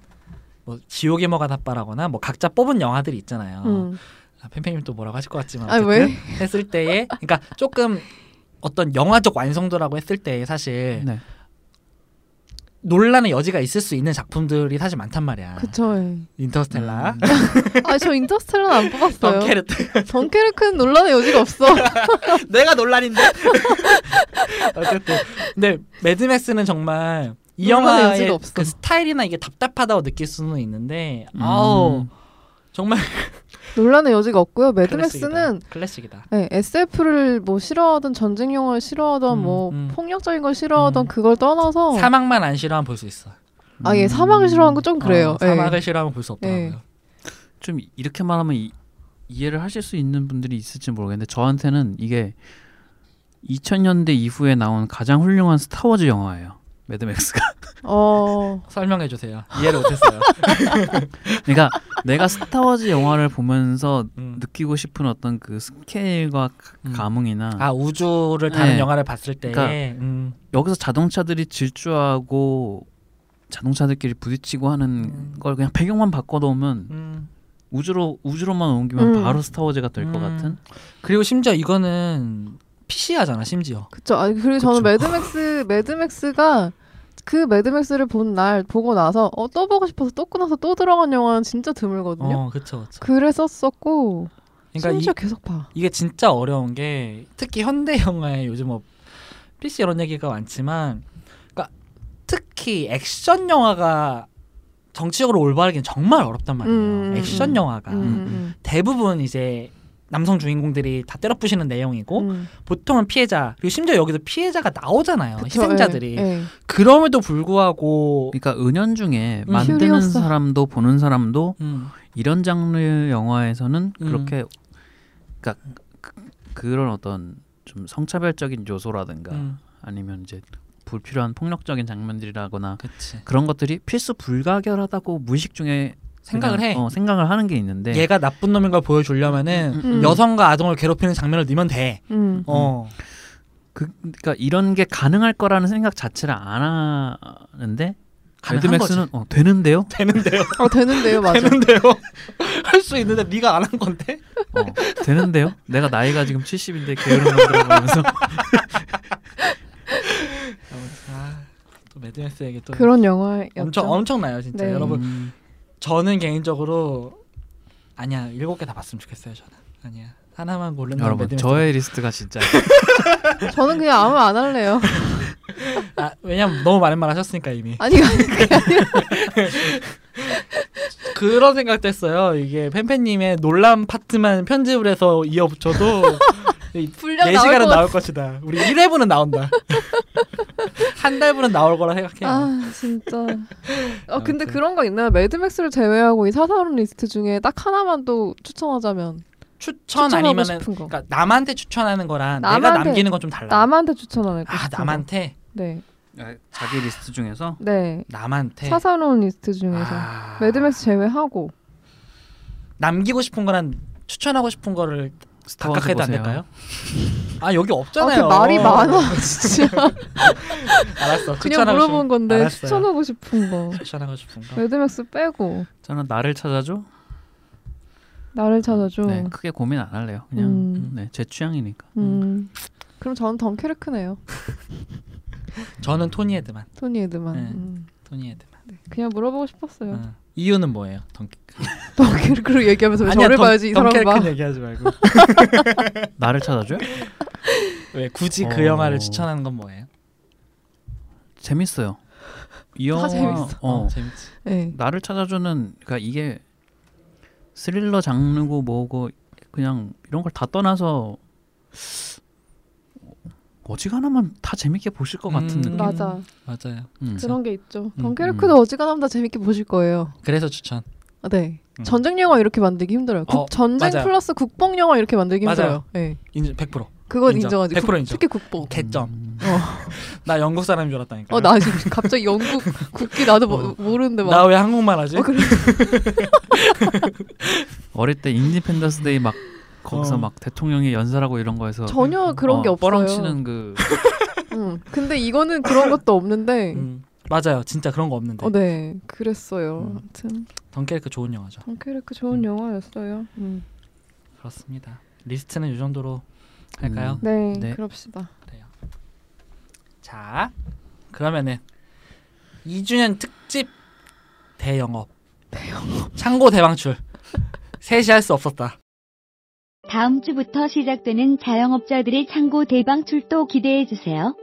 뭐 지옥의 뭐가 나빠라거나 뭐 각자 뽑은 영화들이 있잖아요. 음. 아, 팬팬님 또 뭐라고 하실 것 같지만 아, 어쨌든 왜? 했을 때에 그러니까 조금 어떤 영화적 완성도라고 했을 때 사실 네. 논란의 여지가 있을 수 있는 작품들이 사실 많단 말이야. 그쵸. 예. 인터스텔라, 음. 아저 인터스텔라는 안 뽑았어요. 덩케르트. 덩케르크는 논란의 여지가 없어. 내가 논란인데. 어쨌든 근데 매드맥스는 정말 이 영화의 여지가 없어. 그 스타일이나 이게 답답하다고 느낄 수는 있는데 음. 아우 정말 논란의 여지가 없고요. 매드맥스는 클래식이다. 클래식이다. 네, SF를 뭐 싫어하던 전쟁 영화를 싫어하던 음, 뭐 음. 폭력적인 걸 싫어하던 음. 그걸 떠나서 사막만 안 싫어하면 볼 수 있어. 아 예 사막을 싫어하는 건 좀 그래요. 어, 예. 사막을 싫어하면 볼 수 없더라고요. 예. 좀 이렇게 말하면 이, 이해를 하실 수 있는 분들이 있을지 모르겠는데 저한테는 이게 2000년대 이후에 나온 가장 훌륭한 스타워즈 영화예요. 매드맥스가. 어 설명해 주세요. 이해를 못했어요. 그러니까 내가 스타워즈 영화를 보면서 음. 느끼고 싶은 어떤 그 스케일과 가- 음. 감흥이나 아 우주를 다루는 네. 영화를 봤을 때, 그러니까 음, 여기서 자동차들이 질주하고 자동차들끼리 부딪히고 하는 음. 걸 그냥 배경만 바꿔놓으면 음. 우주로 우주로만 옮기면 음. 바로 스타워즈가 될 것 음. 같은. 그리고 심지어 이거는 PC하잖아 심지어. 그쵸. 아 그리고 저는 그쵸. 매드맥스 매드맥스가 그 매드맥스를 본 날 보고 나서 어, 또 보고 싶어서 또 끊어서 또 들어간 영화는 진짜 드물거든요. 어, 그쵸, 그쵸. 그랬었었고 그러니까 이, 심지어 계속 봐. 이게 진짜 어려운 게 특히 현대 영화에 요즘 뭐 PC 이런 얘기가 많지만, 그러니까 특히 액션 영화가 정치적으로 올바르긴 정말 어렵단 말이에요. 음, 액션 음. 영화가 음, 음, 대부분 이제 남성 주인공들이 다 때려 부시는 내용이고 음. 보통은 피해자 그리고 심지어 여기서 피해자가 나오잖아요 그쵸, 희생자들이 예, 예. 그럼에도 불구하고 그러니까 은연중에 음. 만드는 큐리오사. 사람도 보는 사람도 음, 이런 장르 영화에서는 음. 그렇게 그러니까 그, 그런 어떤 좀 성차별적인 요소라든가 음, 아니면 이제 불필요한 폭력적인 장면들이라거나 그치 그런 것들이 필수 불가결하다고 무의식 중에 생각을 해 어, 생각을 하는 게 있는데 얘가 나쁜 놈인 걸 보여주려면은 음, 음. 여성과 아동을 괴롭히는 장면을 넣으면 돼 음. 어. 그, 그러니까 이런 게 가능할 거라는 생각 자체를 안 하는데 거지. 어, 되는데요. 되는데요 어 되는데요, 맞아. 되는데요 할 수 있는데 네가 안 한 건데 어, 되는데요. 내가 나이가 지금 70인데 게으른 놈들아 보면서 아, 또 매드맥스에게 또 그런 영화였죠. 엄청 엄청나요 진짜 네. 여러분 음, 저는 개인적으로 아니야 일곱 개 다 봤으면 좋겠어요 저는. 아니야. 하나만 고르는 건 여러분 매드맥스 저의 리스트가 진짜. 저는 그냥 아무 안 할래요. 아, 왜냐면 너무 많은 말 하셨으니까 이미. 아니 아니 그게 아니라. 그런 생각도 했어요. 이게 팬팬님의 논란 파트만 편집을 해서 이어붙여도 분량 4시간은 나올 것 나올 것이다. 우리 1회분은 나온다 한 달분은 나올 거라 생각해요 아 진짜. 어 근데. 그런 거 있나요? 매드맥스를 제외하고 이 사사로운 리스트 중에 딱 하나만 또 추천하자면 추천 아니면은 거. 그러니까 남한테 추천하는 거랑 내가 남한테- 남기는 건 좀 달라 남한테 추천하는 거. 아. 남한테 네. 자기 리스트 중에서 네. 남한테 사사로운 리스트 중에서 아, 매드맥스 제외하고 남기고 싶은 거랑 추천하고 싶은 거를 스타워즈 보세요. 될까요? 아 여기 아, 없잖아요. 그 말이 많아 진짜. 알았어. 그냥 물어본 싶은- 건데 알았어요. 추천하고 싶은 거. 추천하고 싶은 거. 매드맥스 빼고 저는 나를 찾아줘. 나를 찾아줘. 네, 크게 고민 안 할래요. 그냥 음. 네, 제 취향이니까. 음. 그럼 저는 덩케르크네요. 저는 토니 헤드만. 토니 에드만. 네. 음. 토니 헤드만. 그냥 물어보고 싶었어요. 응. 이유는 뭐예요? 덩 덩케르크를 얘기하면서 왜 아니야, 저를 덩- 봐야지 이 사람 봐. 얘기하지 말고. 나를 찾아줘요? 왜 굳이 그 어. 영화를 추천하는 건 뭐예요? 재밌어요. 이다 영화 재밌어. 어, 재밌지. 네. 나를 찾아주는 그러니까 이게 스릴러 장르고 뭐고 그냥 이런 걸 다 떠나서 어지간하면 다 재밌게 보실 것 같은 음. 느낌. 맞아. 맞아요. 음. 그런 게 있죠. 음, 덩케르크도 어지간하면 다 재밌게 보실 거예요. 그래서 추천. 아, 네. 음. 전쟁 영화 이렇게 만들기 힘들어요. 국- 어, 전쟁 맞아요. 플러스 국뽕 영화 이렇게 만들기 맞아요. 힘들어요. 네. 인정 100%. 그건 인정. 인정하지. 100% 국- 인정. 특히 국뽕. 개점. 음. 나 영국 사람인 줄 알았다니까. 어, 나 지금 갑자기 영국 국기 나도 모- 어. 모르는데 막. 나 왜 한국말 하지? 어, 그래. 어릴 때 인디펜던스 데이 막 거기서 어. 막 대통령이 연설하고 이런 거에서 전혀 그런 어, 게 없어요. 뻐렁치는 그 응. 근데 이거는 그런 것도 없는데. 음, 맞아요. 진짜 그런 거 없는데. 어, 네. 그랬어요. 음. 아무튼 덩케르크 좋은 영화죠. 덩케르크 좋은 음. 영화였어요. 음. 그렇습니다. 리스트는 이 정도로 할까요? 네, 네. 그럽시다. 자, 그러면은 2주년 특집 대영업. 대영업. 창고 대방출. 셋이 할 수 없었다. 다음 주부터 시작되는 자영업자들의 창고 대방 출도 기대해 주세요.